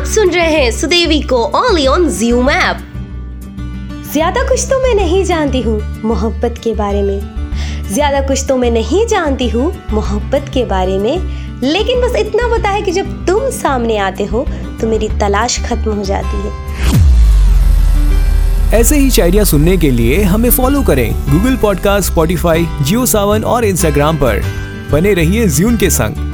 आप सुन रहे हैं सुदेवी को ओनली ऑन ज्यूम ऐप ज़्यादा कुछ तो मैं नहीं जानती हूँ मोहब्बत के बारे में। ज़्यादा कुछ तो मैं नहीं जानती हूँ मोहब्बत के बारे में। लेकिन बस इतना पता है कि जब तुम सामने आते हो तो मेरी तलाश खत्म हो जाती है। ऐसे ही शायरिया सुनने के लिए हमें फॉलो करें Google podcast Spotify Jio Saavn और इंस्टाग्राम पर। बने रहिए ज्यून के संग।